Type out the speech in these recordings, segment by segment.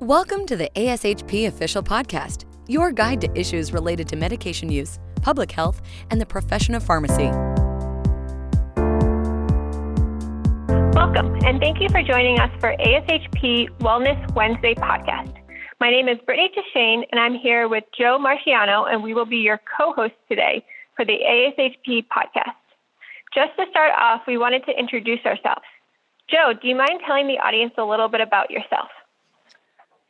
Welcome to the ASHP Official Podcast, your guide to issues related to medication use, public health, and the profession of pharmacy. Welcome, and thank you for joining us for ASHP Wellness Wednesday podcast. My name is Brittany Tashane, and I'm here with Joe Marciano, and we will be your co host today for the ASHP podcast. Just to start off, we wanted to introduce ourselves. Joe, do you mind telling the audience a little bit about yourself?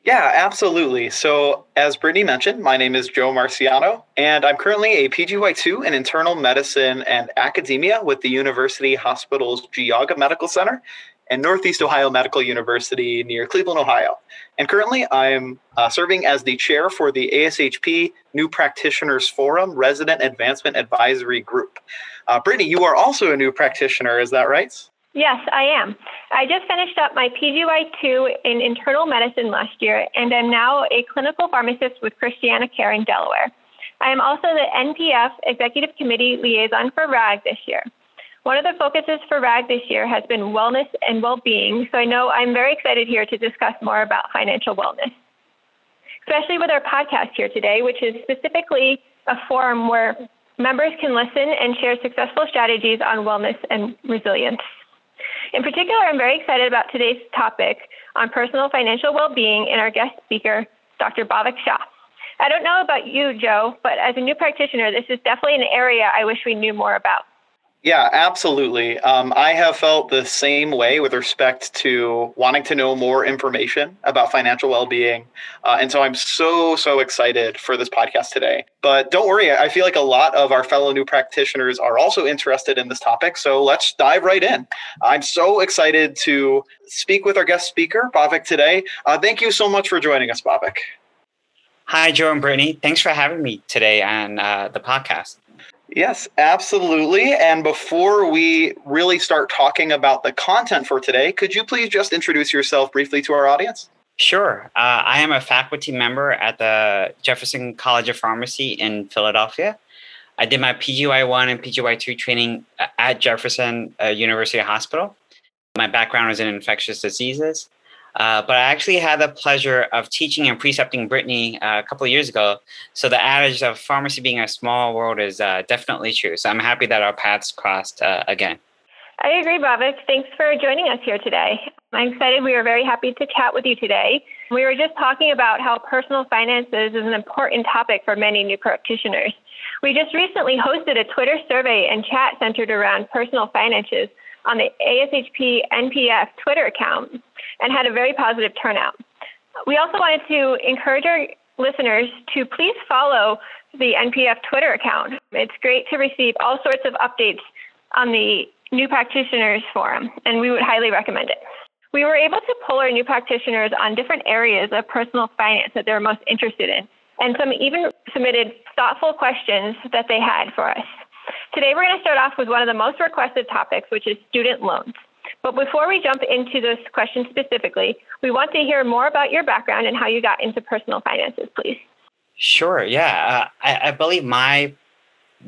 Yeah, absolutely. So, as Brittany mentioned, my name is Joe Marciano, and I'm currently a PGY2 in internal medicine and academia with the University Hospital's Geauga Medical Center and Northeast Ohio Medical University near Cleveland, Ohio. And currently, I'm uh, serving as the chair for the ASHP New Practitioners Forum Resident Advancement Advisory Group. Uh, Brittany, you are also a new practitioner, is that right? Yes, I am. I just finished up my PGY2 in internal medicine last year, and I'm now a clinical pharmacist with Christiana Care in Delaware. I am also the NPF Executive Committee Liaison for RAG this year. One of the focuses for RAG this year has been wellness and well being, so I know I'm very excited here to discuss more about financial wellness, especially with our podcast here today, which is specifically a forum where members can listen and share successful strategies on wellness and resilience. In particular, I'm very excited about today's topic on personal financial well being and our guest speaker, Dr. Bhavik Shah. I don't know about you, Joe, but as a new practitioner, this is definitely an area I wish we knew more about. Yeah, absolutely. Um, I have felt the same way with respect to wanting to know more information about financial well being. Uh, and so I'm so, so excited for this podcast today. But don't worry, I feel like a lot of our fellow new practitioners are also interested in this topic. So let's dive right in. I'm so excited to speak with our guest speaker, Bhavik, today. Uh, thank you so much for joining us, Bhavik. Hi, Joe and Brittany. Thanks for having me today on uh, the podcast. Yes, absolutely. And before we really start talking about the content for today, could you please just introduce yourself briefly to our audience? Sure. Uh, I am a faculty member at the Jefferson College of Pharmacy in Philadelphia. I did my PGY1 and PGY2 training at Jefferson uh, University Hospital. My background is in infectious diseases. Uh, but I actually had the pleasure of teaching and precepting Brittany uh, a couple of years ago. So the adage of pharmacy being a small world is uh, definitely true. So I'm happy that our paths crossed uh, again. I agree, Bhavik. Thanks for joining us here today. I'm excited. We are very happy to chat with you today. We were just talking about how personal finances is an important topic for many new practitioners. We just recently hosted a Twitter survey and chat centered around personal finances on the ASHP NPF Twitter account and had a very positive turnout. We also wanted to encourage our listeners to please follow the NPF Twitter account. It's great to receive all sorts of updates on the New Practitioners Forum, and we would highly recommend it. We were able to pull our new practitioners on different areas of personal finance that they're most interested in, and some even submitted thoughtful questions that they had for us. Today, we're going to start off with one of the most requested topics, which is student loans. But before we jump into this question specifically, we want to hear more about your background and how you got into personal finances, please. Sure. Yeah. Uh, I, I believe my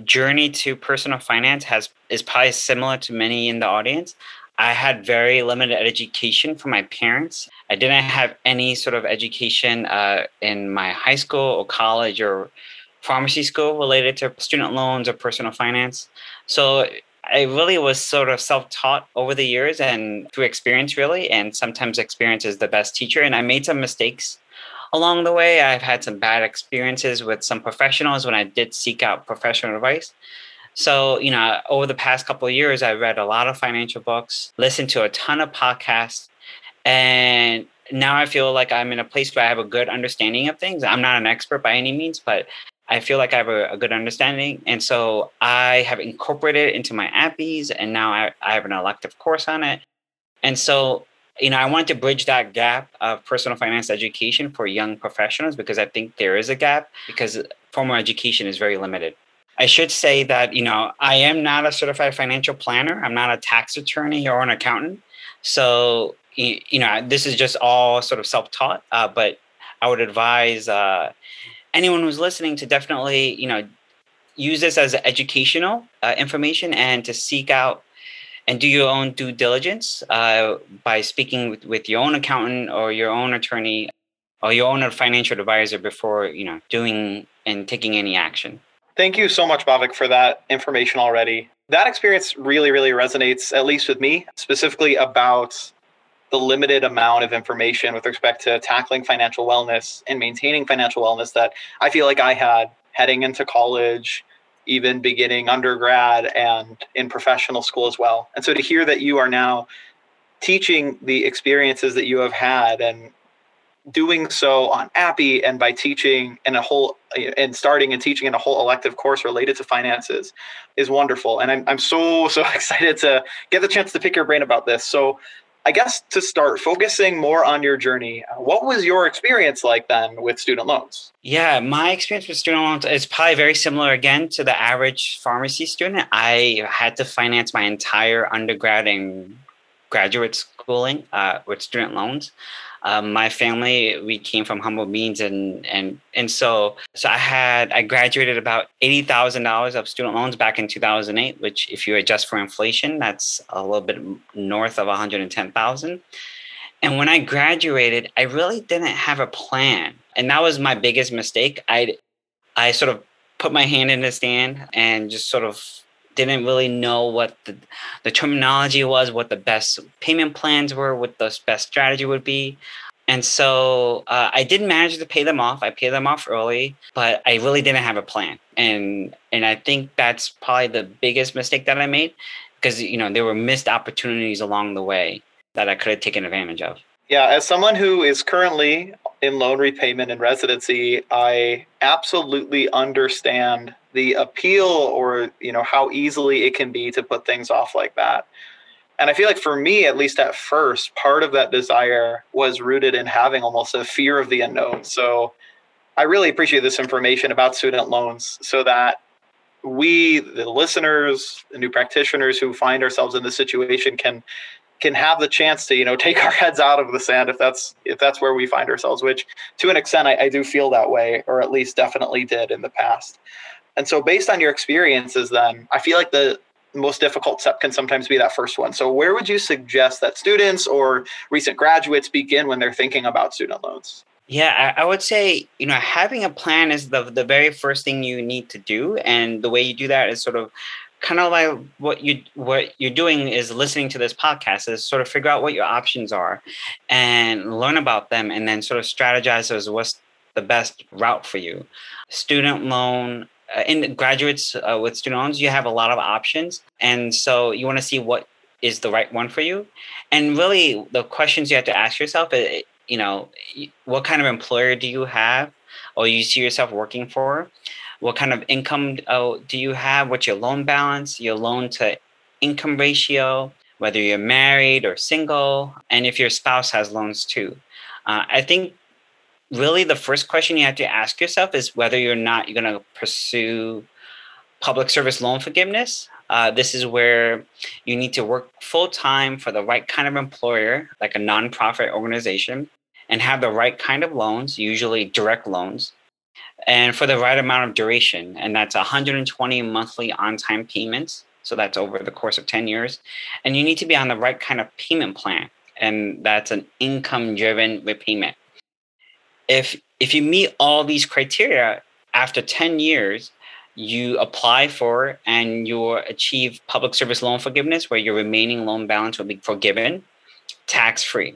journey to personal finance has is probably similar to many in the audience. I had very limited education from my parents. I didn't have any sort of education uh, in my high school or college or pharmacy school related to student loans or personal finance. So I really was sort of self taught over the years and through experience, really. And sometimes experience is the best teacher. And I made some mistakes along the way. I've had some bad experiences with some professionals when I did seek out professional advice. So, you know, over the past couple of years, I read a lot of financial books, listened to a ton of podcasts, and now I feel like I'm in a place where I have a good understanding of things. I'm not an expert by any means, but I feel like I have a, a, good understanding. And so I have incorporated it into my APPEs, and now I, I have an elective course on it. And so, you know, I wanted to bridge that gap of personal finance education for young professionals because I think there is a gap because formal education is very limited. I should say that, you know, I am not a certified financial planner. I'm not a tax attorney or an accountant. So, you know, this is just all sort of self taught, uh, but I would advise, uh, anyone who's listening to definitely you know use this as educational uh, information and to seek out and do your own due diligence uh, by speaking with, with your own accountant or your own attorney or your own financial advisor before you know doing and taking any action. Thank you so much, Bhavik, for that information already. That experience really, really resonates, at least with me, specifically about the limited amount of information with respect to tackling financial wellness and maintaining financial wellness that I feel like I had heading into college, even beginning undergrad and in professional school as well. And so to hear that you are now teaching the experiences that you have had and doing so on APPE and by teaching in a whole and starting and teaching in a whole elective course related to finances is wonderful. And I'm, I'm so, so excited to get the chance to pick your brain about this. So I guess to start focusing more on your journey, what was your experience like then with student loans? Yeah, my experience with student loans is probably very similar again to the average pharmacy student. I had to finance my entire undergrad and graduate schooling uh, with student loans. Um, my family we came from humble means and and and so so I had I graduated about eighty thousand dollars of student loans back in two thousand eight, which if you adjust for inflation, that's a little bit north of one hundred and ten thousand. And when I graduated, I really didn't have a plan, and that was my biggest mistake. I I sort of put my hand in the stand and just sort of didn't really know what the, the terminology was, what the best payment plans were, what the best strategy would be. And so uh, I did manage to pay them off. I paid them off early, but I really didn't have a plan. And and I think that's probably the biggest mistake that I made because you know there were missed opportunities along the way that I could have taken advantage of. Yeah, as someone who is currently in loan repayment and residency, I absolutely understand the appeal or you know how easily it can be to put things off like that. And i feel like for me at least at first part of that desire was rooted in having almost a fear of the unknown. So i really appreciate this information about student loans so that we the listeners the new practitioners who find ourselves in this situation can can have the chance to you know take our heads out of the sand if that's if that's where we find ourselves which to an extent I, I do feel that way or at least definitely did in the past and so, based on your experiences, then I feel like the most difficult step can sometimes be that first one. So, where would you suggest that students or recent graduates begin when they're thinking about student loans? Yeah, I, would say you know having a plan is the the very first thing you need to do, and the way you do that is sort of kind of like what you what you're doing is listening to this podcast is sort of figure out what your options are, and learn about them, and then sort of strategize as what's the best route for you. Student loan uh, in graduates uh, with student loans, you have a lot of options, and so you want to see what is the right one for you. And really, the questions you have to ask yourself, is, uh, you know, what kind of employer do you have, or you see yourself working for? What kind of income uh, do you have? What's your loan balance? Your loan to income ratio? Whether you're married or single, and if your spouse has loans too. Uh, I think really the first question you have to ask yourself is whether you're not you're going to pursue public service loan forgiveness. Uh, this is where you need to work full time for the right kind of employer, like a nonprofit organization, and have the right kind of loans, usually direct loans, and for the right amount of duration. And that's 120 monthly on time payments. So that's over the course of 10 years. And you need to be on the right kind of payment plan. And that's an income driven repayment if if you meet all these criteria after 10 years you apply for and you achieve public service loan forgiveness where your remaining loan balance will be forgiven tax free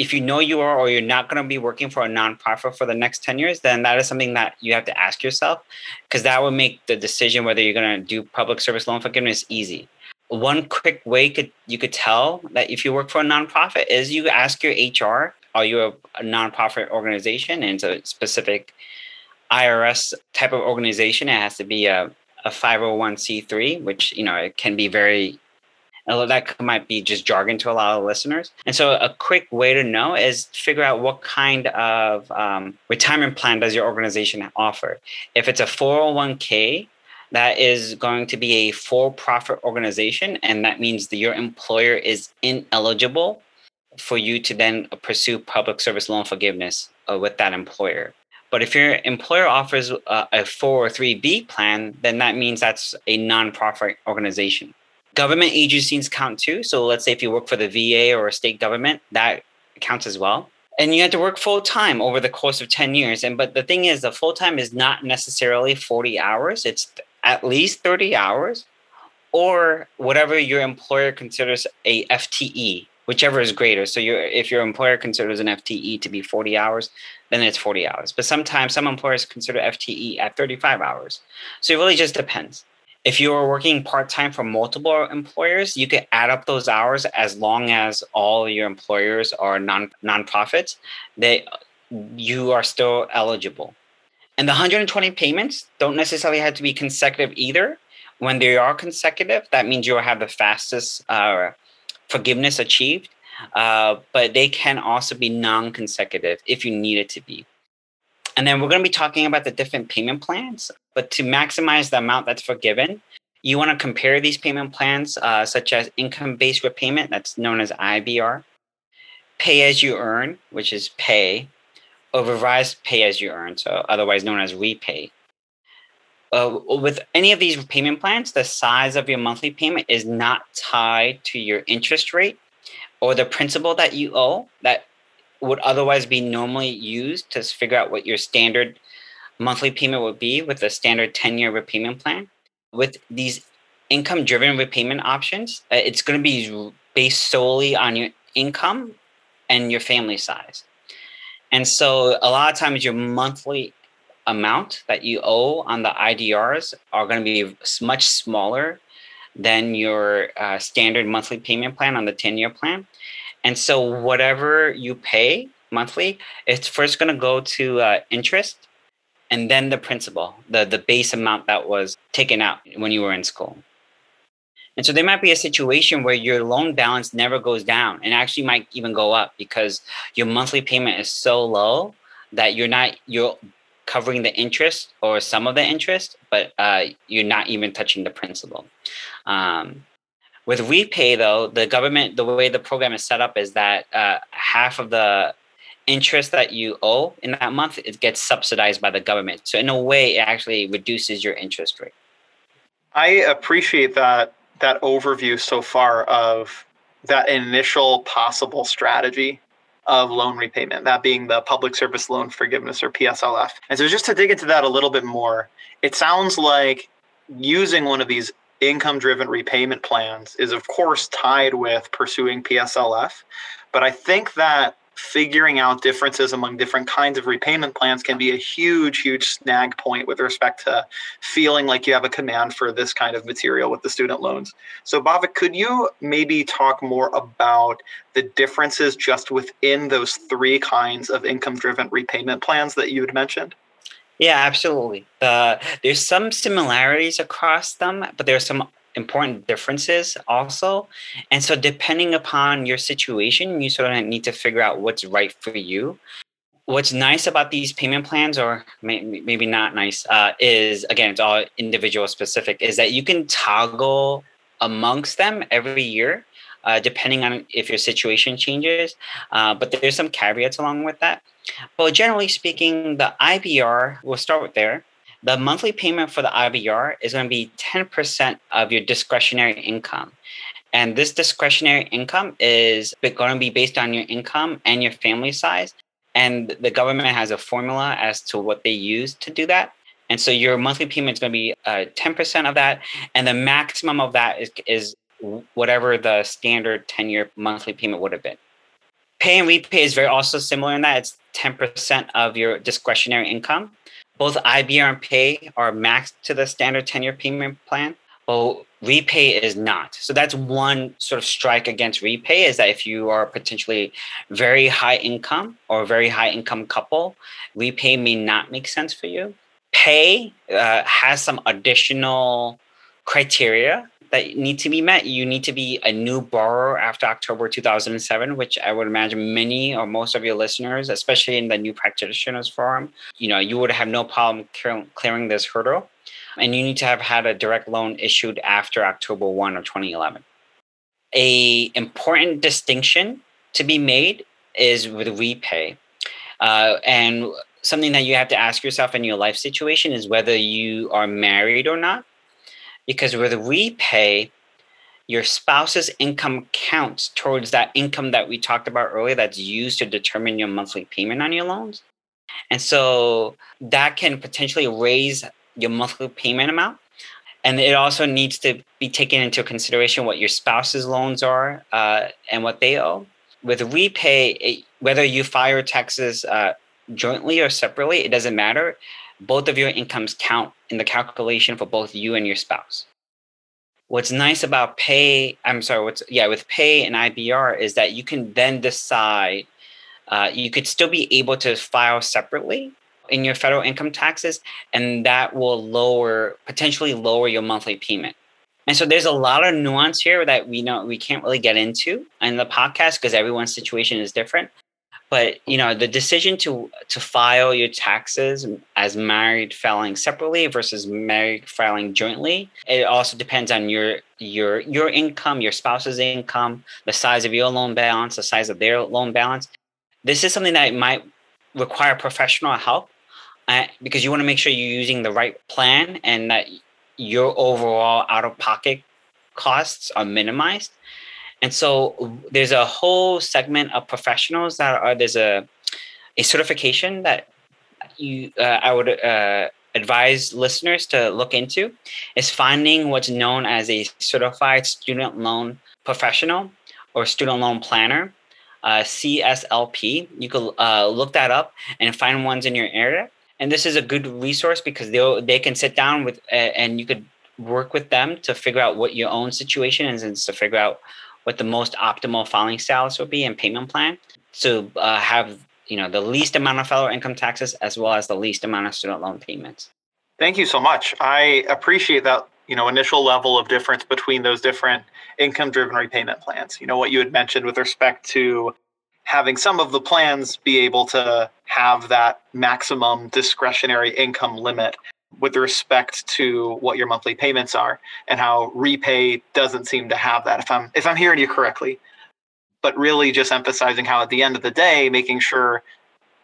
if you know you are or you're not going to be working for a nonprofit for the next 10 years then that is something that you have to ask yourself because that will make the decision whether you're going to do public service loan forgiveness easy one quick way could you could tell that if you work for a nonprofit is you ask your hr are you a, a nonprofit organization and it's a specific IRS type of organization? It has to be a, a 501c3, which, you know, it can be very, that might be just jargon to a lot of listeners. And so a quick way to know is figure out what kind of um, retirement plan does your organization offer. If it's a 401k, that is going to be a for-profit organization, and that means that your employer is ineligible for you to then pursue public service loan forgiveness uh, with that employer. But if your employer offers uh, a 403b plan, then that means that's a nonprofit organization. Government agencies count too. So let's say if you work for the VA or a state government, that counts as well. and you have to work full time over the course of 10 years. And but the thing is the full time is not necessarily 40 hours. It's at least 30 hours or whatever your employer considers a FTE whichever is greater. So your if your employer considers an FTE to be 40 hours then it's 40 hours. But sometimes some employers consider FTE at 35 hours. So it really just depends if you are working part-time for multiple employers you can add up those hours as long as all your employers are non nonprofits they you are still eligible. And the 120 payments don't necessarily have to be consecutive either. When they are consecutive that means you'll have the fastest uh, forgiveness achieved uh, but they can also be non-consecutive if you need it to be. And then we're going to be talking about the different payment plans. But to maximize the amount that's forgiven, you want to compare these payment plans, uh, such as income based repayment, that's known as IBR, pay as you earn, which is pay, or revised pay as you earn, so otherwise known as repay. Uh, with any of these payment plans, the size of your monthly payment is not tied to your interest rate or the principal that you owe. That would otherwise be normally used to figure out what your standard monthly payment would be with a standard 10 year repayment plan. With these income driven repayment options, uh, it's going to be based solely on your income and your family size. And so a lot of times your monthly amount that you owe on the IDRs are going to be much smaller than your uh, standard monthly payment plan on the 10 year plan. And so whatever you pay monthly, it's first going to go to uh, interest and then the principal, the, the base amount that was taken out when you were in school. And so there might be a situation where your loan balance never goes down and actually might even go up because your monthly payment is so low that you're not you're covering the interest or some of the interest, but uh, you're not even touching the principal. Um, with repay, though, the government, the way the program is set up is that uh, half of the interest that you owe in that month it gets subsidized by the government. So in a way, it actually reduces your interest rate. I appreciate that that overview so far of that initial possible strategy of loan repayment, that being the public service loan forgiveness or PSLF. And so just to dig into that a little bit more, it sounds like using one of these income driven repayment plans is, of course, tied with pursuing PSLF. But I think that figuring out differences among different kinds of repayment plans can be a huge, huge snag point with respect to feeling like you have a command for this kind of material with the student loans. So, Bhavik, could you maybe talk more about the differences just within those three kinds of income driven repayment plans that you had mentioned? Yeah, absolutely. Uh, there's some similarities across them, but there's some important differences also. And so, depending upon your situation, you sort of need to figure out what's right for you. What's nice about these payment plans, or may, maybe not nice, uh, is again, it's all individual specific, is that you can toggle amongst them every year. Uh, depending on if your situation changes, uh, but there's some caveats along with that. But generally speaking, the IBR, we'll start with there. The monthly payment for the IBR is going to be 10% of your discretionary income. And this discretionary income is going to be based on your income and your family size. And the government has a formula as to what they use to do that. And so your monthly payment is going to be uh, 10% of that. And the maximum of that is, is whatever the standard 10 year monthly payment would have been. Pay and repay is very also similar in that it's 10% of your discretionary income. Both IBR and Pay are maxed to the standard 10 year payment plan, but Repay is not. So that's one sort of strike against Repay is that if you are potentially very high income or very high income couple, Repay may not make sense for you. Pay uh, has some additional criteria that need to be met. You need to be a new borrower after October 2007, which I would imagine many or most of your listeners, especially in the new practitioners forum, you know, you would have no problem clearing this hurdle. And you need to have had a direct loan issued after October 1 of 2011. A important distinction to be made is with repay. Uh, and something that you have to ask yourself in your life situation is whether you are married or not because with repay, your spouse's income counts towards that income that we talked about earlier that's used to determine your monthly payment on your loans. And so that can potentially raise your monthly payment amount. And it also needs to be taken into consideration what your spouse's loans are uh, and what they owe. With repay, whether you file taxes uh, jointly or separately, it doesn't matter. Both of your incomes count in the calculation for both you and your spouse. What's nice about pay, I'm sorry, what's yeah, with pay and IBR is that you can then decide uh, you could still be able to file separately in your federal income taxes, and that will lower potentially lower your monthly payment. And so there's a lot of nuance here that we know we can't really get into in the podcast because everyone's situation is different. But you know, the decision to to file your taxes as married filing separately versus married filing jointly, it also depends on your your your income, your spouse's income, the size of your loan balance, the size of their loan balance. This is something that might require professional help uh, because you want to make sure you're using the right plan and that your overall out of pocket costs are minimized. And so there's a whole segment of professionals that are there's a a certification that you uh, I would uh, advise listeners to look into is finding what's known as a certified student loan professional or student loan planner, uh, CSLP. You could uh, look that up and find ones in your area. And this is a good resource because they they can sit down with uh, and you could work with them to figure out what your own situation is and to figure out what the most optimal filing status would be and payment plan to uh, have you know the least amount of federal income taxes as well as the least amount of student loan payments. Thank you so much. I appreciate that you know initial level of difference between those different income driven repayment plans. You know what you had mentioned with respect to having some of the plans be able to have that maximum discretionary income limit with respect to what your monthly payments are and how repay doesn't seem to have that if i'm if i'm hearing you correctly. But really just emphasizing how at the end of the day making sure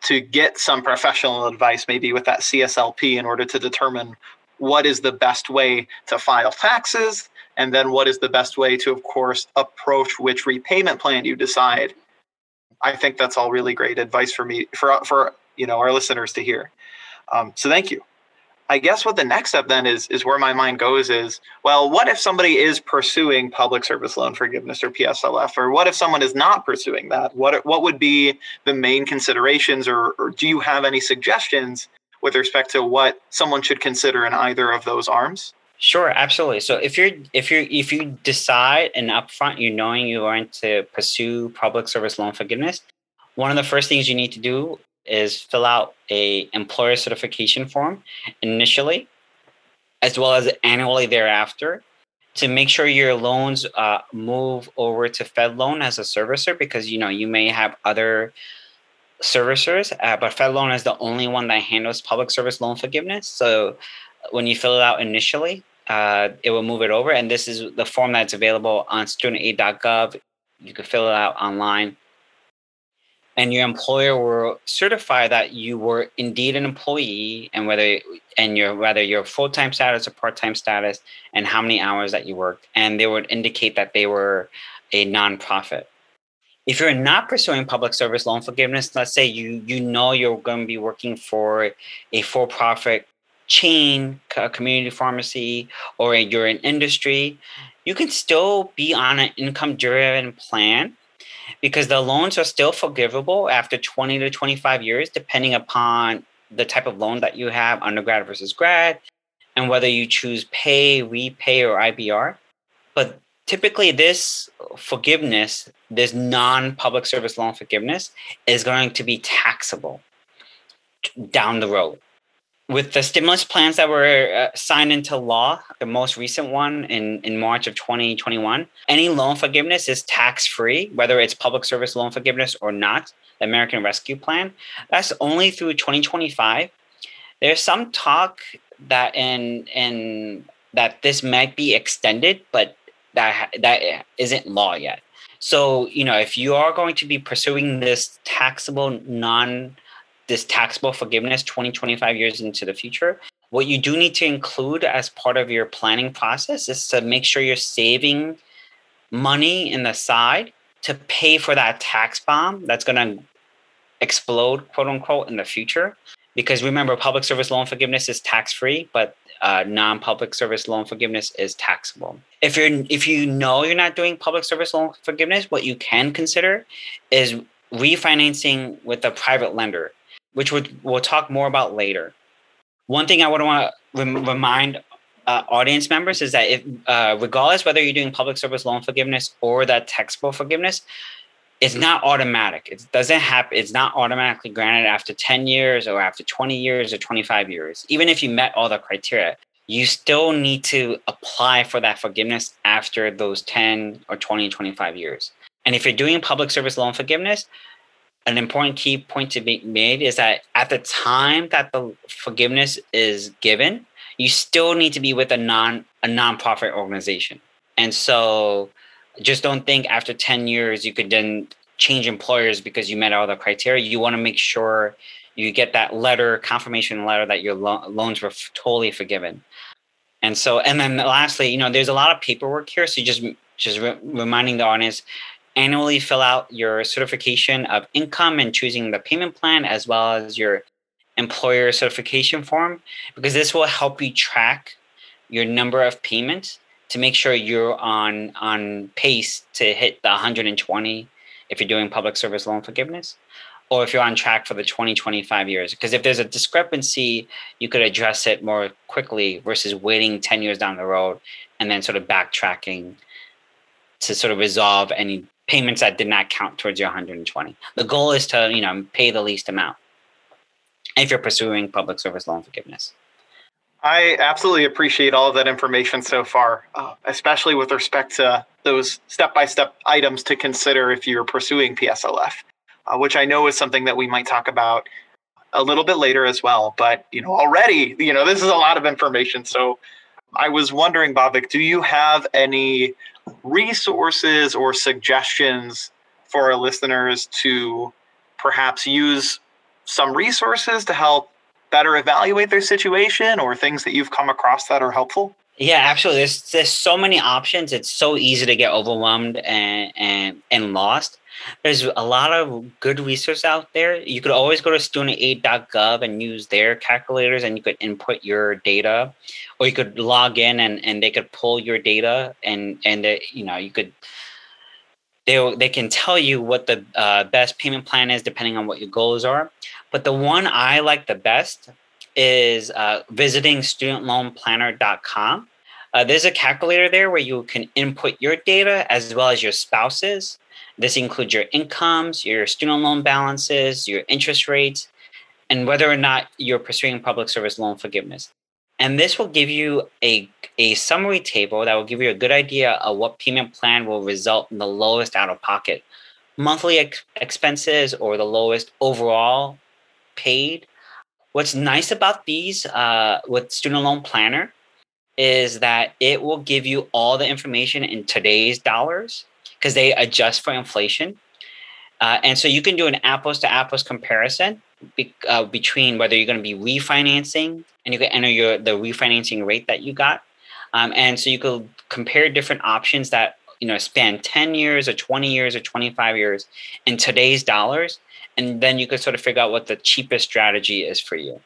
to get some professional advice maybe with that cslp in order to determine what is the best way to file taxes and then what is the best way to of course approach which repayment plan you decide. I think that's all really great advice for me for for you know our listeners to hear. Um, so thank you I guess what the next step then is is where my mind goes is well, what if somebody is pursuing public service loan forgiveness or PSLF, or what if someone is not pursuing that? What what would be the main considerations, or, or do you have any suggestions with respect to what someone should consider in either of those arms? Sure, absolutely. So if you're if you if you decide and upfront you're knowing you're going to pursue public service loan forgiveness, one of the first things you need to do is fill out a employer certification form initially, as well as annually thereafter, to make sure your loans uh, move over to FedLoan as a servicer because you know you may have other servicers, uh, but FedLoan is the only one that handles public service loan forgiveness. So when you fill it out initially, uh, it will move it over, and this is the form that's available on studentaid.gov. You can fill it out online and your employer will certify that you were indeed an employee and whether and your whether your full-time status or part-time status and how many hours that you worked and they would indicate that they were a nonprofit. If you're not pursuing public service loan forgiveness let's say you you know you're going to be working for a for-profit chain a community pharmacy or you're in industry you can still be on an income driven plan because the loans are still forgivable after 20 to 25 years, depending upon the type of loan that you have, undergrad versus grad, and whether you choose pay, repay, or IBR. But typically, this forgiveness, this non public service loan forgiveness, is going to be taxable down the road with the stimulus plans that were uh, signed into law, the most recent one in, in March of 2021, any loan forgiveness is tax free, whether it's public service loan forgiveness or not, the American Rescue Plan. That's only through 2025. There's some talk that in in that this might be extended, but that that isn't law yet. So, you know, if you are going to be pursuing this taxable non this taxable forgiveness 20, 25 years into the future, what you do need to include as part of your planning process is to make sure you're saving money in the side to pay for that tax bomb that's going to explode, quote unquote, in the future. Because remember, public service loan forgiveness is tax free, but uh, non-public service loan forgiveness is taxable. If you're if you know you're not doing public service loan forgiveness, what you can consider is refinancing with a private lender, which we'll talk more about later. One thing I would want to rem- remind uh, audience members is that if, uh, regardless whether you're doing public service loan forgiveness or that taxable forgiveness, it's not automatic. It doesn't happen. It's not automatically granted after 10 years or after 20 years or 25 years. Even if you met all the criteria, you still need to apply for that forgiveness after those 10 or 20, 25 years. And if you're doing public service loan forgiveness, an important key point to be made is that at the time that the forgiveness is given, you still need to be with a non a nonprofit organization. And so just don't think after 10 years you could then change employers because you met all the criteria. You want to make sure you get that letter, confirmation letter that your lo- loans were f- totally forgiven. And so, and then lastly, you know, there's a lot of paperwork here. So just, just re- reminding the audience, annually fill out your certification of income and choosing the payment plan as well as your employer certification form because this will help you track your number of payments to make sure you're on on pace to hit the 120 if you're doing public service loan forgiveness or if you're on track for the 20 25 years. Because if there's a discrepancy you could address it more quickly versus waiting 10 years down the road and then sort of backtracking to sort of resolve any payments that did not count towards your 120 the goal is to you know pay the least amount if you're pursuing public service loan forgiveness I absolutely appreciate all of that information so far, uh, especially with respect to those step by step items to consider if you're pursuing PSLF, uh, which I know is something that we might talk about a little bit later as well. But, you know, already, you know, this is a lot of information. So I was wondering, Bhavik, do you have any resources or suggestions for our listeners to perhaps use some resources to help better evaluate their situation or things that you've come across that are helpful? Yeah, absolutely. There's there's so many options. It's so easy to get overwhelmed and and and lost. There's a lot of good resource out there. You could always go to studentaid.gov and use their calculators and you could input your data or you could log in and, and they could pull your data and and they, you know you could they they can tell you what the uh, best payment plan is depending on what your goals are. But the one I like the best is uh, visiting studentloanplanner.com. Uh, there's a calculator there where you can input your data as well as your spouse's. This includes your incomes, your student loan balances, your interest rates, and whether or not you're pursuing public service loan forgiveness. And this will give you a, a summary table that will give you a good idea of what payment plan will result in the lowest out of pocket monthly ex- expenses or the lowest overall paid. What's nice about these uh, with Student Loan Planner is that it will give you all the information in today's dollars because they adjust for inflation. Uh, and so you can do an apples to apples comparison be, uh, between whether you're going to be refinancing and you can enter your the refinancing rate that you got. Um, and so you could compare different options that you know span 10 years or 20 years or 25 years in today's dollars and then you could sort of figure out what the cheapest strategy is for you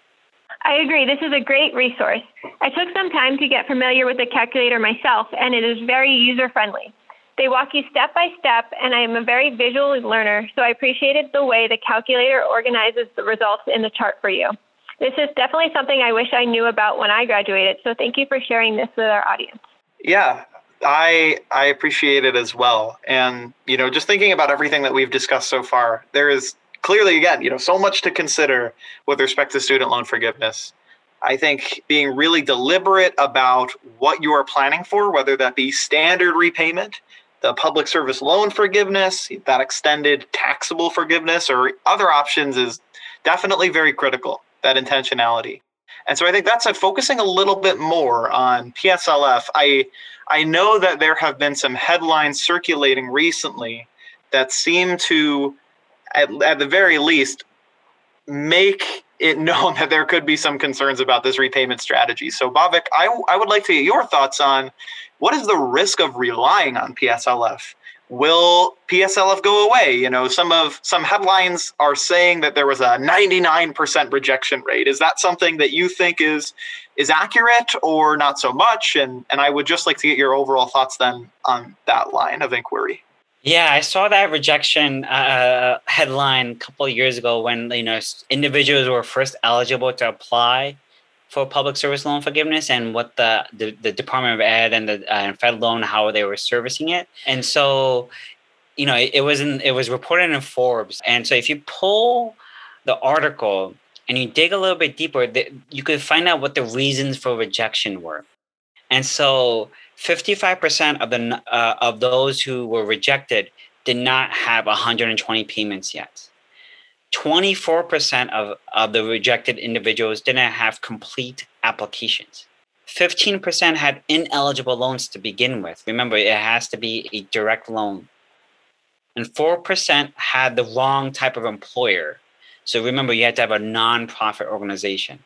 I agree. This is a great resource. I took some time to get familiar with the calculator myself, and it is very user friendly. They walk you step by step, and I am a very visual learner, so I appreciated the way the calculator organizes the results in the chart for you. This is definitely something I wish I knew about when I graduated, so thank you for sharing this with our audience. Yeah, I I appreciate it as well. And you know, just thinking about everything that we've discussed so far, there is clearly again, you know, so much to consider with respect to student loan forgiveness. I think being really deliberate about what you are planning for, whether that be standard repayment, the public service loan forgiveness, that extended taxable forgiveness, or other options is definitely very critical, that intentionality. And so I think that's a, focusing a little bit more on PSLF. I I know that there have been some headlines circulating recently that seem to, at, at the very least, make it known that there could be some concerns about this repayment strategy. So, Bhavik, I, I would like to get your thoughts on what is the risk of relying on PSLF? Will PSLF go away? You know, some of some headlines are saying that there was a 99% rejection rate. Is that something that you think is is accurate or not so much? And and I would just like to get your overall thoughts then on that line of inquiry. Yeah, I saw that rejection uh, headline a couple of years ago when you know individuals were first eligible to apply for public service loan forgiveness and what the the, the Department of Ed and the uh, FedLoan how they were servicing it, and so you know it, it was in it was reported in Forbes, and so if you pull the article and you dig a little bit deeper, you could find out what the reasons for rejection were, and so 55% of the uh, of those who were rejected did not have 120 payments yet. 24% of, of the rejected individuals didn't have complete applications. 15% had ineligible loans to begin with. Remember, it has to be a direct loan. And 4% had the wrong type of employer. So remember, you had to have a nonprofit organization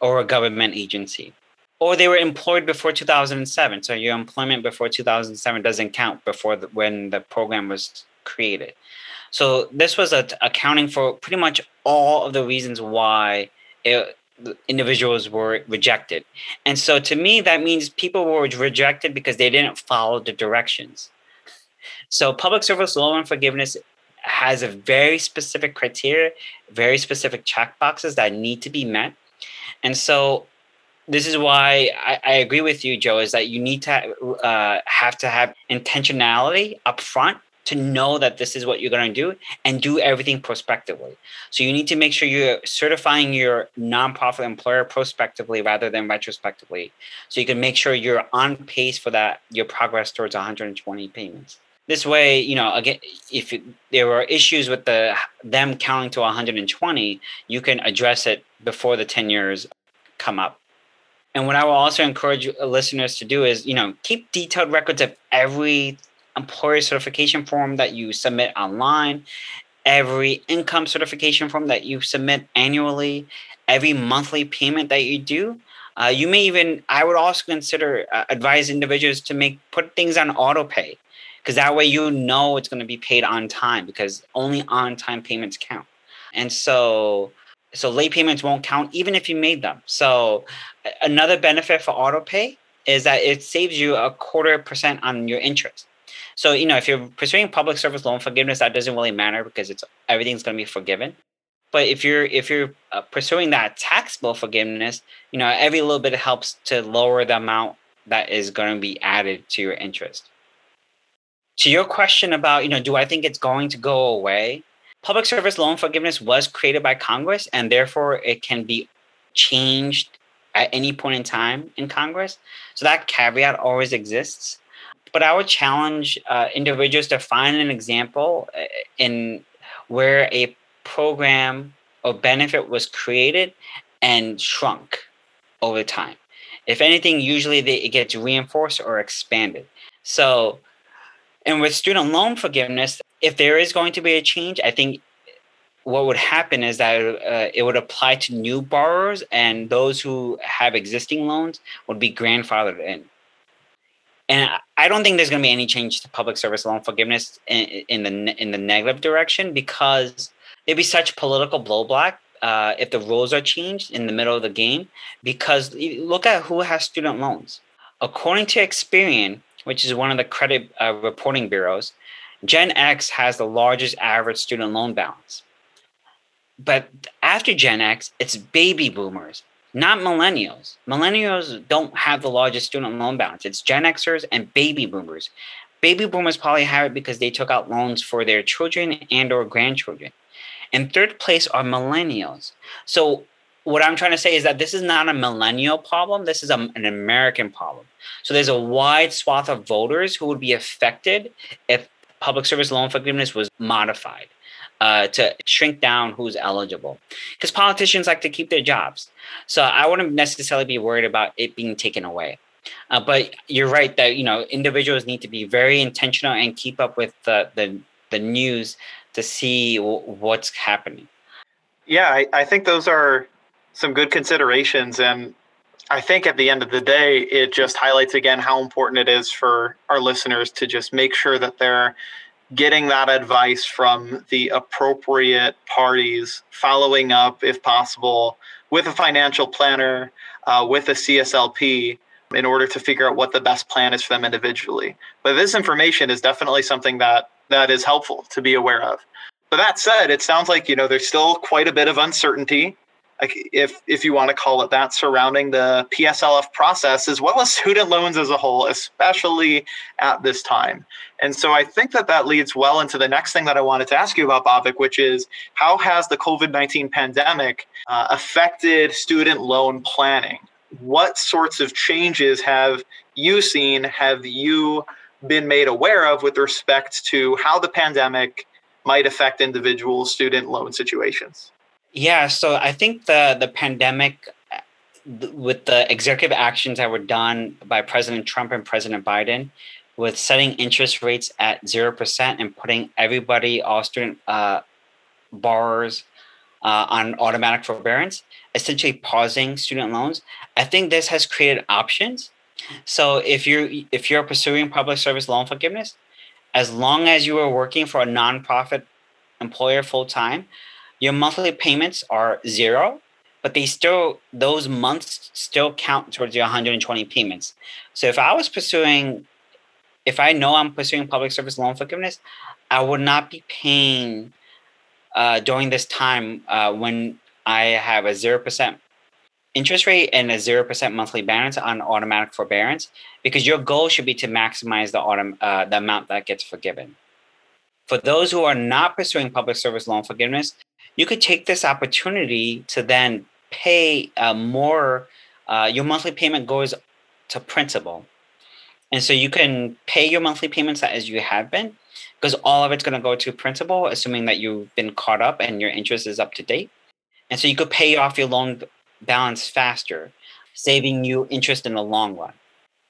or a government agency or they were employed before 2007 so your employment before 2007 doesn't count before the, when the program was created. So this was a, accounting for pretty much all of the reasons why it, individuals were rejected. And so to me that means people were rejected because they didn't follow the directions. So public service loan forgiveness has a very specific criteria very specific check boxes that need to be met. And so this is why I, I, agree with you, Joe, is that you need to uh, have to have intentionality up front to know that this is what you're going to do and do everything prospectively. So you need to make sure you're certifying your nonprofit employer prospectively rather than retrospectively. So you can make sure you're on pace for that, your progress towards 120 payments. This way, you know, again, if there were issues with the them counting to 120, you can address it before the 10 years come up and what I will also encourage listeners to do is, you know, keep detailed records of every employer certification form that you submit online, every income certification form that you submit annually, every monthly payment that you do. Uh, you may even, I would also consider uh, advise individuals to make put things on auto pay because that way you know it's going to be paid on time because only on time payments count. And so so late payments won't count even if you made them. So another benefit for auto pay is that it saves you a quarter percent on your interest. So you know if you're pursuing public service loan forgiveness, that doesn't really matter because it's everything's going to be forgiven. But if you're if you're uh, pursuing that taxable forgiveness, you know every little bit helps to lower the amount that is going to be added to your interest. To your question about you know do I think it's going to go away? Public service loan forgiveness was created by Congress, and therefore it can be changed at any point in time in Congress. So that caveat always exists. But I would challenge uh, individuals to find an example uh, in where a program or benefit was created and shrunk over time. If anything, usually they, it gets reinforced or expanded. So, and with student loan forgiveness, if there is going to be a change, I think what would happen is that uh, it would apply to new borrowers and those who have existing loans would be grandfathered in. And I don't think there's going to be any change to public service loan forgiveness in, in the in the negative direction because there'd be such political blowback uh, if the rules are changed in the middle of the game. Because look at who has student loans. According to Experian, which is one of the credit uh, reporting bureaus, Gen X has the largest average student loan balance. But after Gen X, it's baby boomers, not millennials. Millennials don't have the largest student loan balance. It's Gen Xers and baby boomers. Baby boomers probably have it because they took out loans for their children and or grandchildren. In third place are millennials. So what I'm trying to say is that this is not a millennial problem. This is a, an American problem. So there's a wide swath of voters who would be affected if public service loan forgiveness was modified uh, to shrink down who's eligible because politicians like to keep their jobs. So I wouldn't necessarily be worried about it being taken away. Uh, but you're right that you know individuals need to be very intentional and keep up with the the, the news to see w- what's happening. Yeah, I, I think those are some good considerations. And I think at the end of the day, it just highlights again how important it is for our listeners to just make sure that they're getting that advice from the appropriate parties, following up if possible with a financial planner, uh, with a CSLP in order to figure out what the best plan is for them individually. But this information is definitely something that that is helpful to be aware of. But that said, it sounds like you know there's still quite a bit of uncertainty if if you want to call it that, surrounding the PSLF process as well as student loans as a whole, especially at this time. And so I think that that leads well into the next thing that I wanted to ask you about, Bhavik, which is how has the COVID 19 pandemic uh, affected student loan planning? What sorts of changes have you seen? Have you been made aware of with respect to how the pandemic might affect individual student loan situations? Yeah, so I think the the pandemic with the executive actions that were done by President Trump and President Biden with setting interest rates at 0% and putting everybody, all student uh, borrowers, uh, on automatic forbearance, essentially pausing student loans. I think this has created options. So if you're if you're pursuing public service loan forgiveness, as long as you are working for a nonprofit employer full time, your monthly payments are zero, but they still those months still count towards your 120 payments. So if I was pursuing, if I know I'm pursuing public service loan forgiveness, I would not be paying uh, during this time uh, when I have a zero percent interest rate and a zero percent monthly balance on automatic forbearance, because your goal should be to maximize the autom- uh, the amount that gets forgiven. For those who are not pursuing public service loan forgiveness, you could take this opportunity to then pay uh, more. Uh, your monthly payment goes to principal. And so you can pay your monthly payments as you have been, because all of it's going to go to principal, assuming that you've been caught up and your interest is up to date. And so you could pay off your loan balance faster, saving you interest in the long run.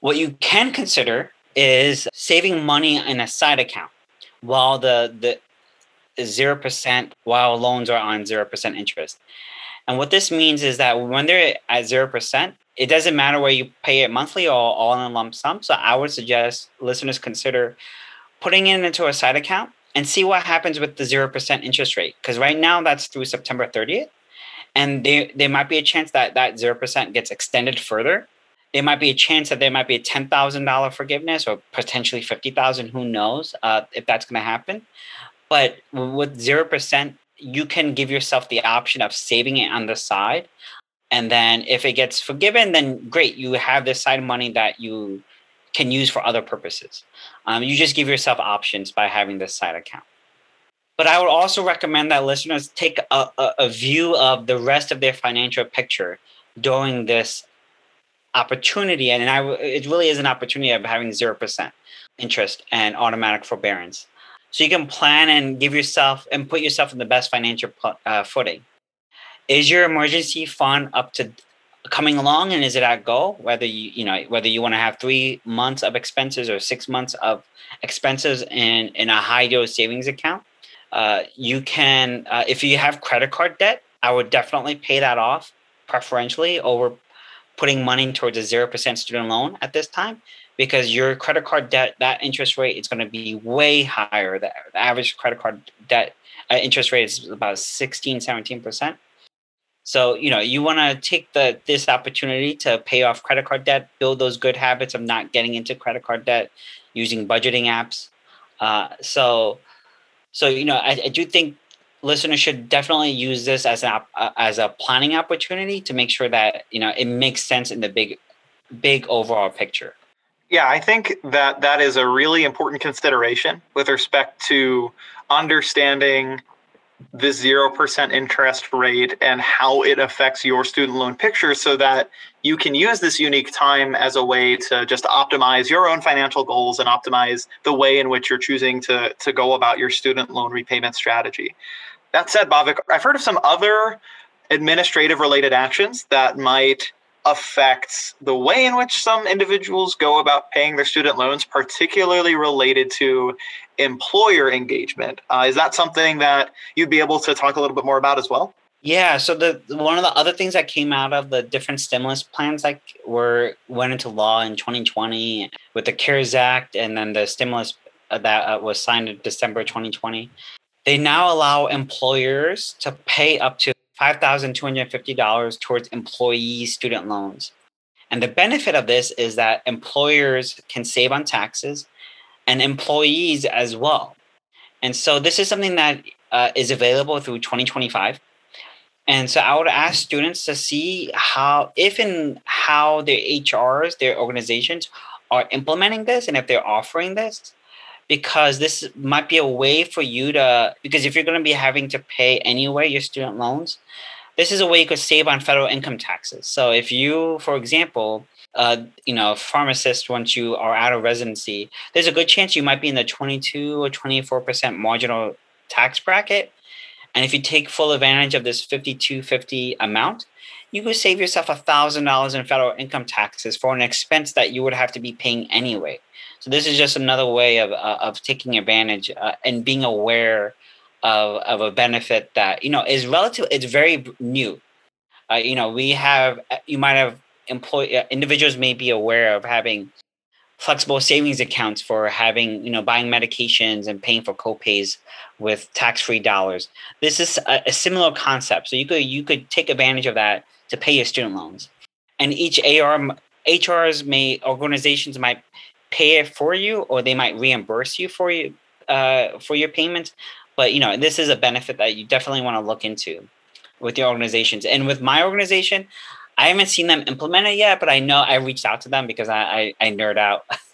What you can consider is saving money in a side account while the, the zero percent while loans are on zero percent interest. And what this means is that when they're at zero percent, it doesn't matter where you pay it monthly or all in a lump sum. So I would suggest listeners consider putting it into a side account and see what happens with the zero percent interest rate. Because right now that's through September 30th. And there, there might be a chance that that 0% gets extended further. There might be a chance that there might be a $10,000 forgiveness or potentially 50,000, who knows uh, if that's going to happen. But with 0%, you can give yourself the option of saving it on the side. And then if it gets forgiven, then great, you have this side money that you can use for other purposes. Um, you just give yourself options by having this side account. But I would also recommend that listeners take a, a, a view of the rest of their financial picture during this opportunity. And I, it really is an opportunity of having 0% interest and automatic forbearance so you can plan and give yourself and put yourself in the best financial uh, footing. Is your emergency fund up to coming along and is it at goal? Whether you you know whether you want to have three months of expenses or six months of expenses in in a high dose savings account, uh, you can uh, if you have credit card debt, I would definitely pay that off preferentially over putting money towards a zero percent student loan at this time because your credit card debt that interest rate is going to be way higher. The, average credit card debt uh, interest rate is about 16 17% so you know you want to take the this opportunity to pay off credit card debt build those good habits of not getting into credit card debt using budgeting apps. Uh, so so you know I, I, do think listeners should definitely use this as an uh, as a planning opportunity to make sure that you know it makes sense in the big big overall picture yeah, I think that that is a really important consideration with respect to understanding the 0% interest rate and how it affects your student loan picture so that you can use this unique time as a way to just optimize your own financial goals and optimize the way in which you're choosing to, to go about your student loan repayment strategy. That said, Bhavik, I've heard of some other administrative related actions that might affects the way in which some individuals go about paying their student loans, particularly related to employer engagement. Uh, is that something that you'd be able to talk a little bit more about as well? Yeah, so the one of the other things that came out of the different stimulus plans that were went into law in 2020 with the CARES Act and then the stimulus uh, that uh, was signed in December 2020, they now allow employers to pay up to $5,250 towards employee student loans. And the benefit of this is that employers can save on taxes and employees as well. And so this is something that uh, is available through 2025 and so I would ask students to see how, if and how their HRs, their organizations are implementing this and if they're offering this, because this might be a way for you to, because if you're going to be having to pay anyway your student loans, this is a way you could save on federal income taxes. So if you, for example, uh, you know, pharmacist once you are out of residency, there's a good chance you might be in the 22 or 24% marginal tax bracket and if you take full advantage of this 5250 amount, you could save yourself $1,000 in federal income taxes for an expense that you would have to be paying anyway. So this is just another way of, uh, of taking advantage uh, and being aware of, of a benefit that, you know, is relative, it's very new. Uh, you know, we have, you might have employee, uh, individuals may be aware of having flexible savings accounts for having you know buying medications and paying for copays with tax-free dollars. This is a, a, similar concept. So you could you could take advantage of that to pay your student loans. And each ar hrs may organizations might pay it for you or they might reimburse you for you uh, for your payments. But you know this is a benefit that you definitely want to look into with your organizations. And with my organization I haven't seen them implement it yet, but I know I reached out to them because I, I, I nerd out.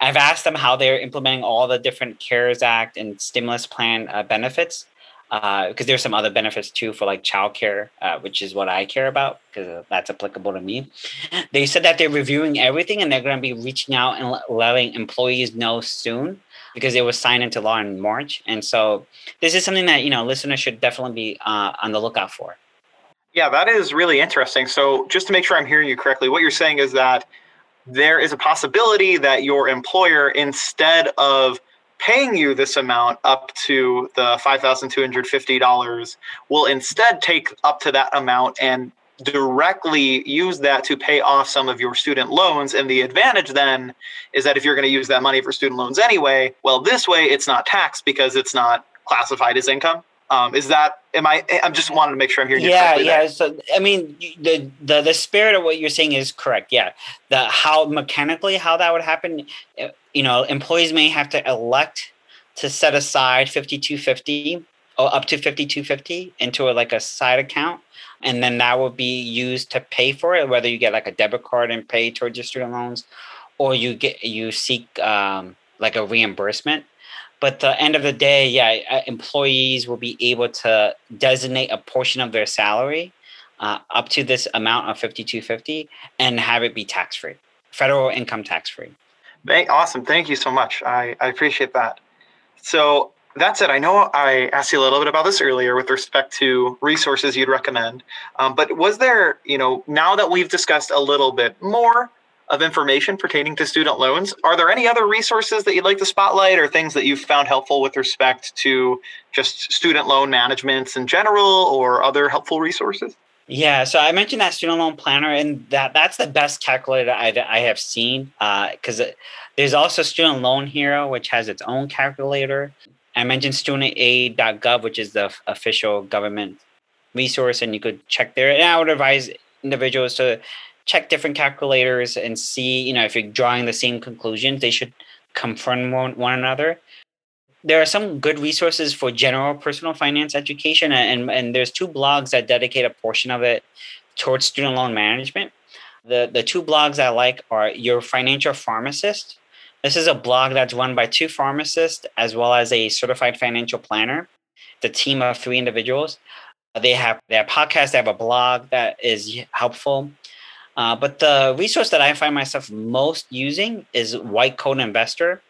I've asked them how they're implementing all the different CARES Act and stimulus plan uh, benefits because uh, there's some other benefits too for like childcare, uh, which is what I care about because that's applicable to me. They said that they're reviewing everything and they're going to be reaching out and letting employees know soon because it was signed into law in March. And so this is something that you know listeners should definitely be uh, on the lookout for. Yeah, that is really interesting. So, just to make sure I'm hearing you correctly, what you're saying is that there is a possibility that your employer, instead of paying you this amount up to the $5,250, will instead take up to that amount and directly use that to pay off some of your student loans. And the advantage then is that if you're going to use that money for student loans anyway, well, this way it's not taxed because it's not classified as income. Um, is that am I? I'm just wanting to make sure I'm hearing you. Yeah, yeah. There. So I mean, the the the spirit of what you're saying is correct. Yeah, the how mechanically how that would happen. You know, employees may have to elect to set aside 5250 or up to 5250 into a, like a side account and then that will be used to pay for it whether you get like a debit card and pay towards your student loans or you get you seek um, like a reimbursement but the end of the day, yeah, employees will be able to designate a portion of their salary uh, up to this amount of 5250 and have it be tax free, federal income tax free. Awesome. Thank you so much. I, I appreciate that. So that's it. I know I asked you a little bit about this earlier with respect to resources you'd recommend. Um, but was there, you know, now that we've discussed a little bit more of information pertaining to student loans. Are there any other resources that you'd like to spotlight or things that you've found helpful with respect to just student loan management in general or other helpful resources? Yeah, so I mentioned that student loan planner, and that that's the best calculator I, I have seen. Because uh, there's also Student Loan Hero, which has its own calculator. I mentioned studentaid.gov, which is the official government resource, and you could check there. And I would advise individuals to check different calculators and see, you know, if you're drawing the same conclusions, they should confirm one, one another. There are some good resources for general personal finance education, and, and there's two blogs that dedicate a portion of it towards student loan management. The, the two blogs I like are Your Financial Pharmacist. This is a blog that's run by two pharmacists as well as a certified financial planner, the team of three individuals. They have their podcast, they have a blog that is helpful. Uh, but the resource that I find myself most using is White Coat Investor.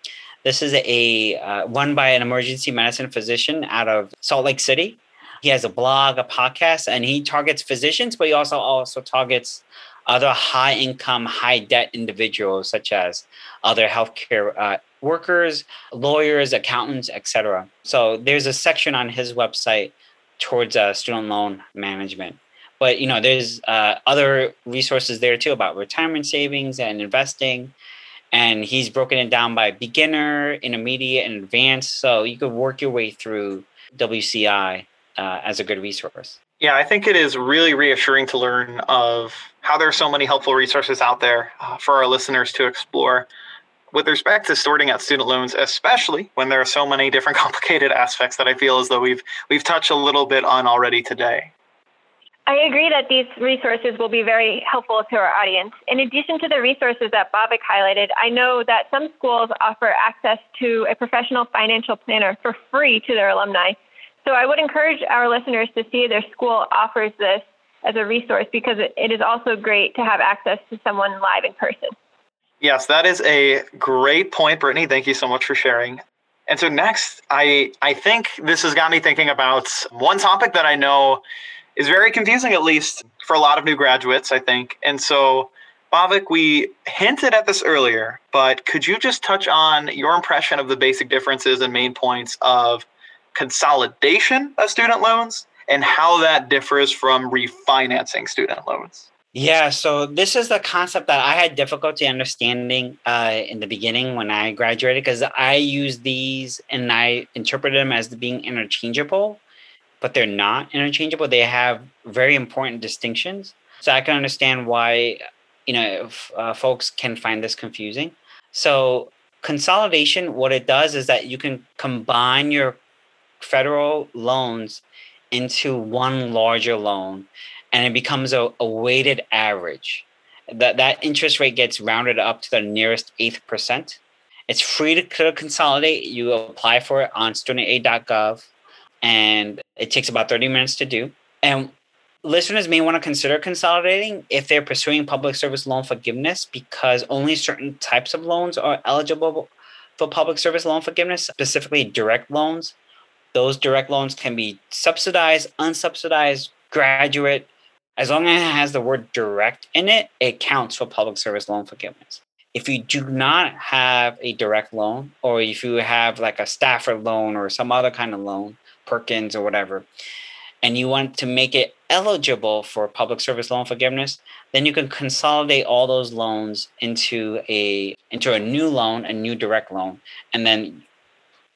This is a uh, run by an emergency medicine physician out of Salt Lake City. He has a blog, a podcast, and he targets physicians, but he also also targets other high income, high debt individuals, such as other healthcare uh, workers, lawyers, accountants, etc. So there's a section on his website towards uh, student loan management. But you know, there's uh, other resources there too about retirement savings and investing, and he's broken it down by beginner, intermediate, and advanced. So you could work your way through WCI uh, as a good resource. Yeah, I think it is really reassuring to learn of how there are so many helpful resources out there uh, for our listeners to explore. With respect to sorting out student loans, especially when there are so many different complicated aspects that I feel as though we've we've touched a little bit on already today. I agree that these resources will be very helpful to our audience. In addition to the resources that Bhavik highlighted, I know that some schools offer access to a professional financial planner for free to their alumni. So I would encourage our listeners to see their school offers this as a resource because it is also great to have access to someone live in person. Yes, that is a great point, Brittany. Thank you so much for sharing. And so next, I I think this has got me thinking about one topic that I know is very confusing, at least for a lot of new graduates, I think. And so, Bhavik, we hinted at this earlier, but could you just touch on your impression of the basic differences and main points of consolidation of student loans and how that differs from refinancing student loans? Yeah, so this is the concept that I had difficulty understanding uh, in the beginning when I graduated because I used these and I interpreted them as being interchangeable but they're not interchangeable. They have very important distinctions. So I can understand why, you know, if, uh, folks can find this confusing. So consolidation, what it does is that you can combine your federal loans into one larger loan, and it becomes a, a weighted average. That that interest rate gets rounded up to the nearest eighth percent. It's free to consolidate. You apply for it on studentaid.gov and it takes about 30 minutes to do. And listeners may want to consider consolidating if they're pursuing public service loan forgiveness because only certain types of loans are eligible for public service loan forgiveness, specifically direct loans. Those direct loans can be subsidized, unsubsidized, graduate. As long as it has the word direct in it, it counts for public service loan forgiveness. If you do not have a direct loan, or if you have like a Stafford loan or some other kind of loan, Perkins or whatever, and you want to make it eligible for public service loan forgiveness, then you can consolidate all those loans into a into a new loan, a new direct loan, and then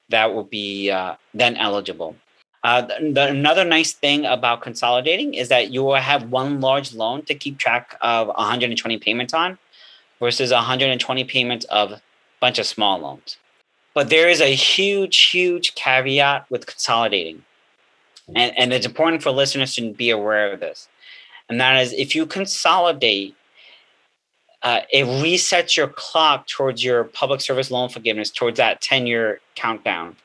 that will be uh, then eligible. Uh, the, the, another nice thing about consolidating is that you will have one large loan to keep track of 120 payments on versus 120 payments of a bunch of small loans. But there is a huge, huge caveat with consolidating. And, and it's important for listeners to be aware of this. And that is if you consolidate, uh, it resets your clock towards your public service loan forgiveness, towards that 10 year countdown,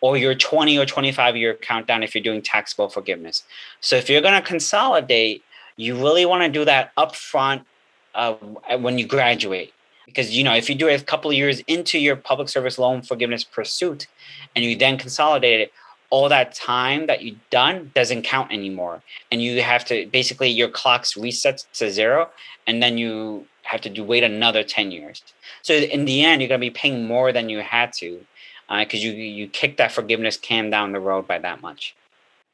or your 20 or 25 year countdown if you're doing taxable forgiveness. So if you're going to consolidate, you really want to do that upfront uh, when you graduate because you know if you do it a couple of years into your public service loan forgiveness pursuit and you then consolidate it all that time that you've done doesn't count anymore. And you have to basically your clocks resets to zero and then you have to do wait another 10 years. So in the end you're going to be paying more than you had to because uh, you you kick that forgiveness can down the road by that much.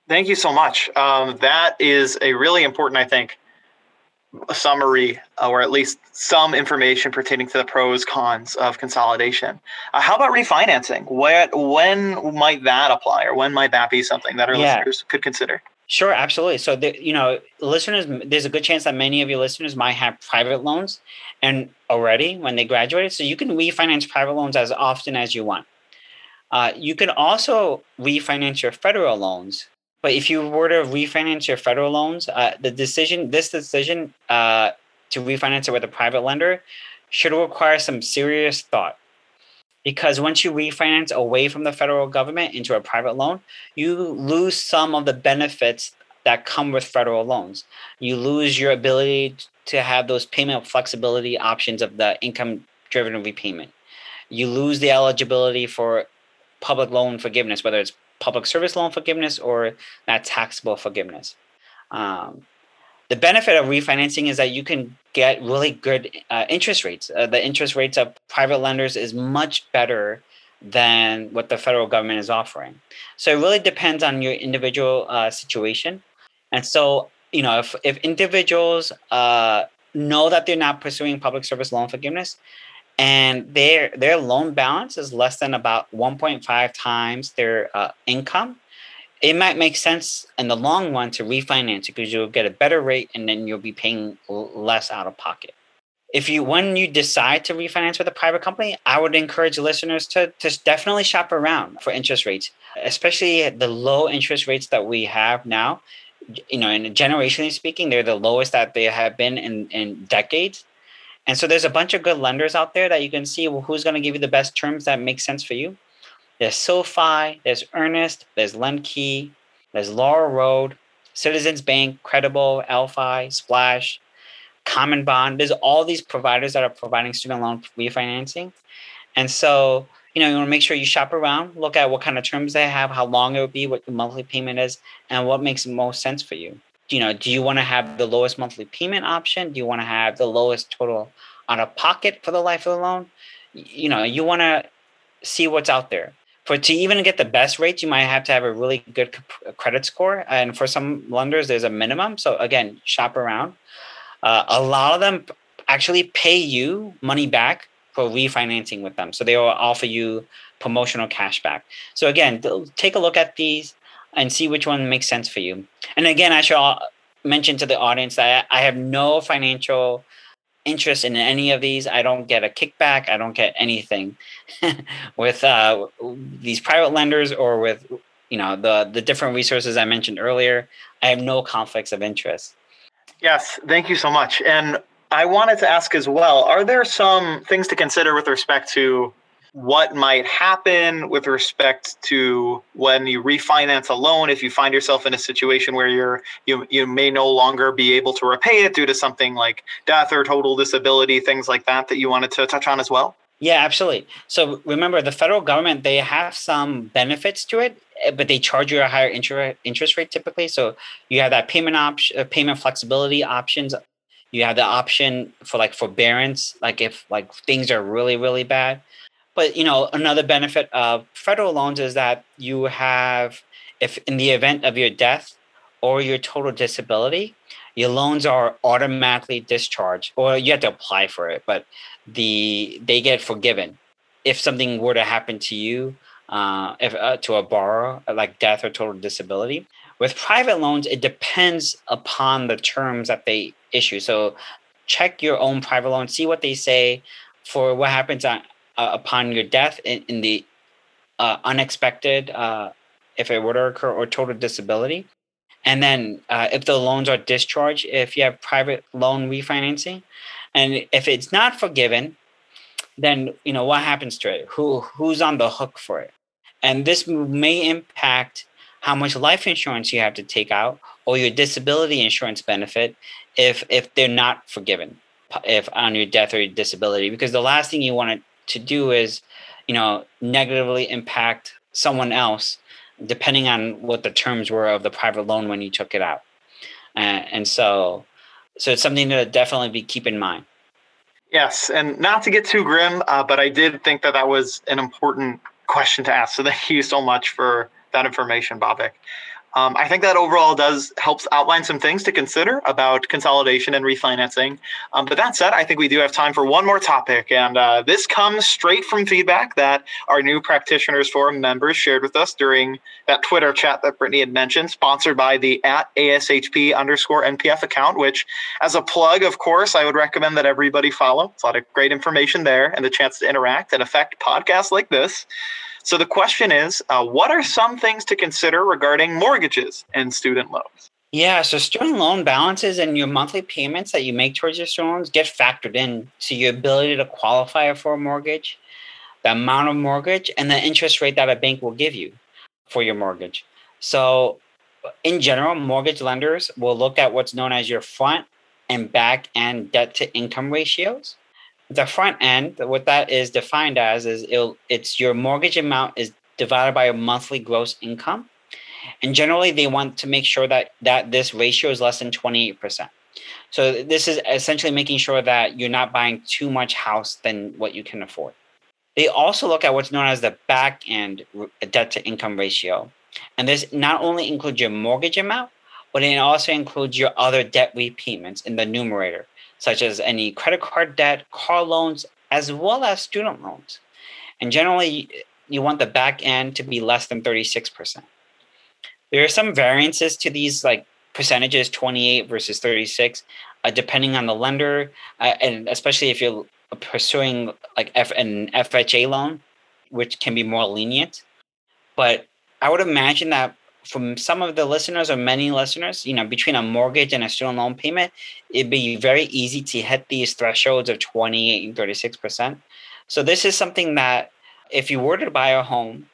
Thank you so much. Um, that is a really important i think a summary uh, or at least some information pertaining to the pros cons of consolidation. Uh, how about refinancing? Where when might that apply, or when might that be something that our yeah. listeners could consider? Sure, absolutely. So, the, you know, listeners, there's a good chance that many of your listeners might have private loans, and already when they graduated, so you can refinance private loans as often as you want. Uh, you can also refinance your federal loans but if you were to refinance your federal loans, uh, the decision, this decision uh, to refinance it with a private lender, should require some serious thought. Because once you refinance away from the federal government into a private loan, you lose some of the benefits that come with federal loans. You lose your ability to have those payment flexibility options of the income driven repayment. You lose the eligibility for public loan forgiveness, whether it's public service loan forgiveness or that taxable forgiveness. Um, the benefit of refinancing is that you can get really good uh, interest rates. Uh, the interest rates of private lenders is much better than what the federal government is offering. So it really depends on your individual uh, situation. And so, you know, if, if individuals uh, know that they're not pursuing public service loan forgiveness and their their loan balance is less than about 1.5 times their uh, income, it might make sense in the long run to refinance because you'll get a better rate and then you'll be paying less out of pocket if you when you decide to refinance with a private company, I would encourage listeners to, to definitely shop around for interest rates, especially the low interest rates that we have now. You know, and generationally speaking, they're the lowest that they have been in, in decades. And so there's a bunch of good lenders out there that you can see well, who's going to give you the best terms that make sense for you. There's SoFi, there's Earnest, there's LendKey, there's Laurel Road, Citizens Bank, Credible, ELFI, Splash, CommonBond. There's all these providers that are providing student loan refinancing. And so, you know, you want to make sure you shop around, look at what kind of terms they have, how long it would be, what the monthly payment is, and what makes most sense for you. You know, do you want to have the lowest monthly payment option? Do you want to have the lowest total out of pocket for the life of the loan? You know, you want to see what's out there. For to even get the best rates, you might have to have a really good credit score, and for some lenders, there's a minimum. So again, shop around. Uh, a lot of them actually pay you money back for refinancing with them. So they will offer you promotional cash back. So again, take a look at these and see which one makes sense for you. And again, I should mention to the audience that I have no financial interest in any of these. I don't get a kickback. I don't get anything with uh, these private lenders or with you know the the different resources I mentioned earlier. I have no conflicts of interest. Yes, thank you so much. And I wanted to ask as well are there some things to consider with respect to what might happen with respect to when you refinance a loan if you find yourself in a situation where you're you you may no longer be able to repay it due to something like death or total disability things like that that you wanted to touch on as well yeah absolutely so remember the federal government they have some benefits to it Eh, but they charge you a higher interest rate typically. So you have that payment option, uh, payment flexibility options. You have the option for like forbearance, like if like things are really really bad. But you know another benefit of federal loans is that you have, if in the event of your death or your total disability, your loans are automatically discharged, or you have to apply for it, but the they get forgiven if something were to happen to you uh, if, uh, to a borrower, like death or total disability. With private loans, it depends upon the terms that they issue. So check your own private loan, see what they say for what happens on, uh, upon your death in, in the uh, unexpected, uh, if it were to occur, or total disability. And then uh, if the loans are discharged, if you have private loan refinancing, and if it's not forgiven, then you know what happens to it who who's on the hook for it and this may impact how much life insurance you have to take out or your disability insurance benefit if if they're not forgiven if on your death or your disability because the last thing you want to do is you know negatively impact someone else depending on what the terms were of the private loan when you took it out uh, and so so it's something to definitely be keep in mind Yes, and not to get too grim, uh, but I did think that that was an important question to ask. So thank you so much for that information, Bhavik. Um, I think that overall does helps outline some things to consider about consolidation and refinancing. Um, but that said, I think we do have time for one more topic, and uh, this comes straight from feedback that our new practitioners forum members shared with us during that Twitter chat that Brittany had mentioned, sponsored by the at ASHP underscore NPF account. Which, as a plug, of course, I would recommend that everybody follow. It's a lot of great information there, and the chance to interact and affect podcasts like this. So the question is, uh, what are some things to consider regarding mortgages and student loans? Yeah, so student loan balances and your monthly payments that you make towards your student loans get factored in to your ability to qualify for a mortgage, the amount of mortgage, and the interest rate that a bank will give you for your mortgage. So, in general, mortgage lenders will look at what's known as your front and back end debt to income ratios the front end, what that is defined as is it's your mortgage amount is divided by your monthly gross income. And generally they want to make sure that that this ratio is less than 28%. So this is essentially making sure that you're not buying too much house than what you can afford. They also look at what's known as the back end debt to income ratio. And this not only includes your mortgage amount, but it also includes your other debt repayments in the numerator, such as any credit card debt, car loans, as well as student loans. And generally, you want the back end to be less than 36%. There are some variances to these, like percentages 28 versus 36, uh, depending on the lender, uh, and especially if you're pursuing like F- an FHA loan, which can be more lenient. But I would imagine that from some of the listeners or many listeners, you know, between a mortgage and a student loan payment, it'd be very easy to hit these thresholds of 28 and 36%. So this is something that if you were to buy a home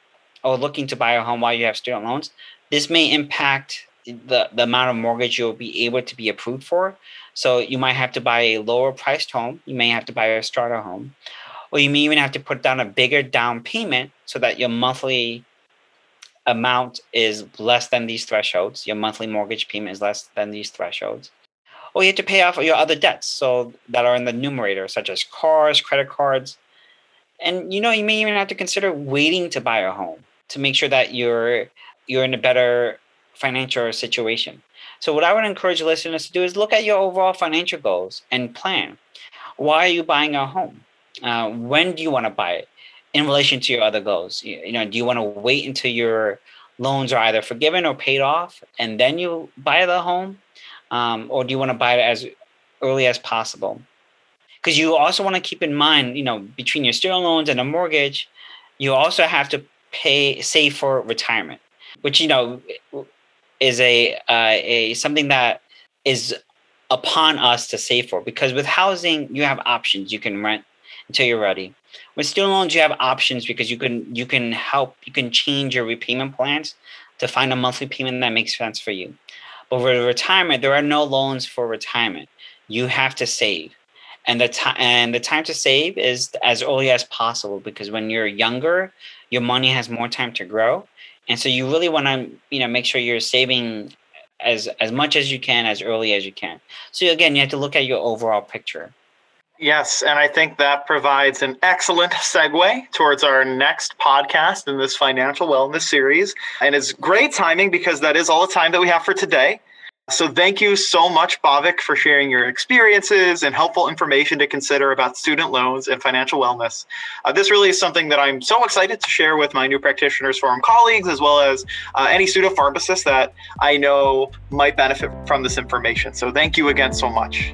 or looking to buy a home while you have student loans, this may impact the, the amount of mortgage you'll be able to be approved for. So you might have to buy a lower priced home. You may have to buy a starter home. Or you may even have to put down a bigger down payment so that your monthly amount is less than these thresholds. Your monthly mortgage payment is less than these thresholds. Or you have to pay off your other debts so that are in the numerator, such as cars, credit cards. And you know, you may even have to consider waiting to buy a home to make sure that you're you're in a better financial situation. So, what I would encourage listeners to do is look at your overall financial goals and plan. Why are you buying a home? Uh, when do you want to buy it in relation to your other goals? You, know, do you want to wait until your loans are either forgiven or paid off and then you buy the home? Um, or do you want to buy it as early as possible? Because you also want to keep in mind, you know, between your student loans and a mortgage, you also have to pay save for retirement, which you know is a uh, a something that is upon us to save for because with housing you have options you can rent until you're ready. With student loans you have options because you can you can help you can change your repayment plans to find a monthly payment that makes sense for you. But with retirement there are no loans for retirement. You have to save. And the time and the time to save is as early as possible because when you're younger your money has more time to grow. And so you really want to you know make sure you're saving as as much as you can as early as you can. So again you have to look at your overall picture Yes, and I think that provides an excellent segue towards our next podcast in this financial wellness series. And it's great timing because that is all the time that we have for today. So thank you so much, Bhavik, for sharing your experiences and helpful information to consider about student loans and financial wellness. Uh, this really is something that I'm so excited to share with my new practitioners forum colleagues, as well as uh, any student pharmacists that I know might benefit from this information. So thank you again so much.